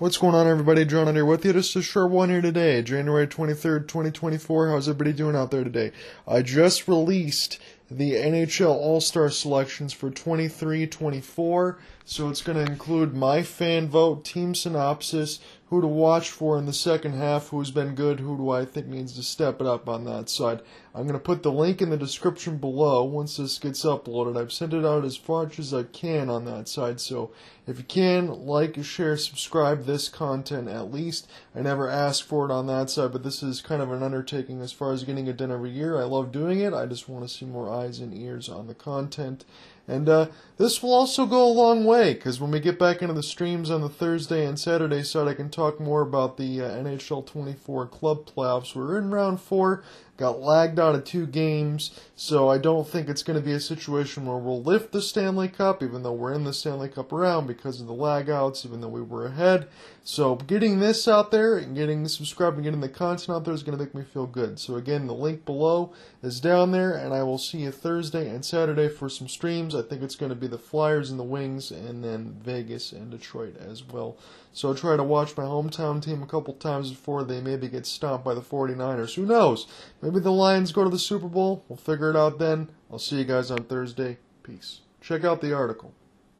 What's going on, everybody? John here with you. Just a short one here today, January 23rd, 2024. How's everybody doing out there today? I just released the NHL All Star selections for 23 24. So it's going to include my fan vote, team synopsis, who to watch for in the second half, who's been good, who do I think needs to step it up on that side. I'm going to put the link in the description below once this gets uploaded. I've sent it out as far as I can on that side. So if you can, like, share, subscribe this content at least. I never ask for it on that side, but this is kind of an undertaking as far as getting it done every year. I love doing it. I just want to see more eyes and ears on the content. And uh, this will also go a long way because when we get back into the streams on the Thursday and Saturday side, I can talk more about the uh, NHL 24 club playoffs. We're in round four, got lagged out of two games, so I don't think it's going to be a situation where we'll lift the Stanley Cup, even though we're in the Stanley Cup round because of the lag outs, even though we were ahead. So getting this out there and getting subscribed and getting the content out there is going to make me feel good. So again, the link below is down there, and I will see you Thursday and Saturday for some streams. I think it's going to be the Flyers and the Wings, and then Vegas and Detroit as well. So I'll try to watch my hometown team a couple times before they maybe get stomped by the 49ers. Who knows? Maybe the Lions go to the Super Bowl. We'll figure it out then. I'll see you guys on Thursday. Peace. Check out the article.